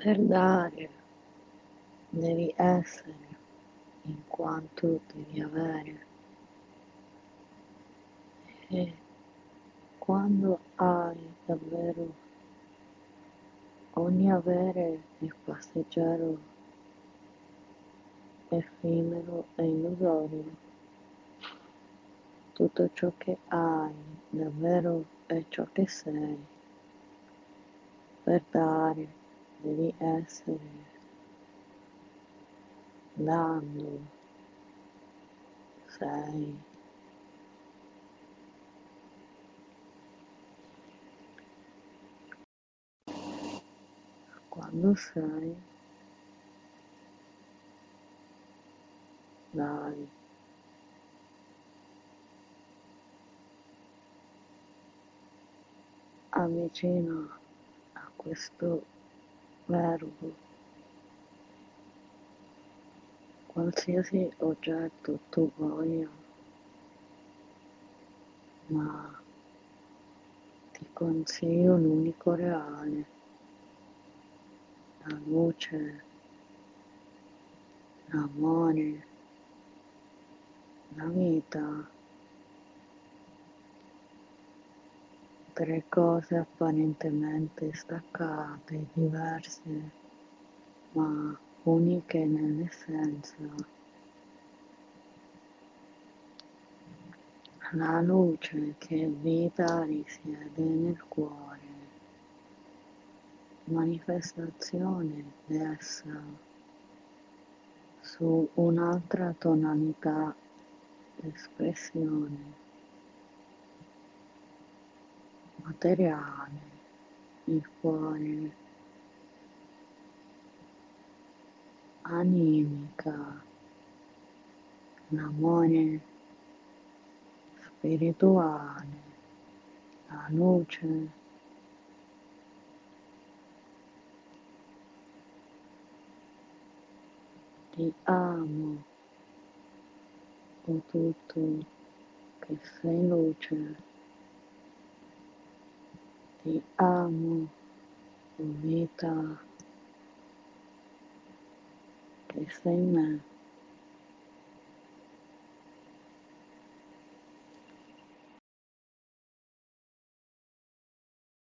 Per dare devi essere in quanto devi avere e quando hai davvero ogni avere è passeggero, effimero e illusorio. Tutto ciò che hai davvero è ciò che sei. Per dare devi essere dando sei. Quando sei, dai. Avvicina a questo verbo qualsiasi oggetto tu voglia, ma ti consiglio l'unico reale, la luce, l'amore, la vita, tre cose apparentemente staccate, diverse, ma uniche nell'essenza. La luce che vita risiede nel cuore, manifestazione d'essa su un'altra tonalità d'espressione materiale, il cuore animica, l'amore spirituale, la luce. Ti amo, o tutto che sei luce. Ti amo, o vita che sei me.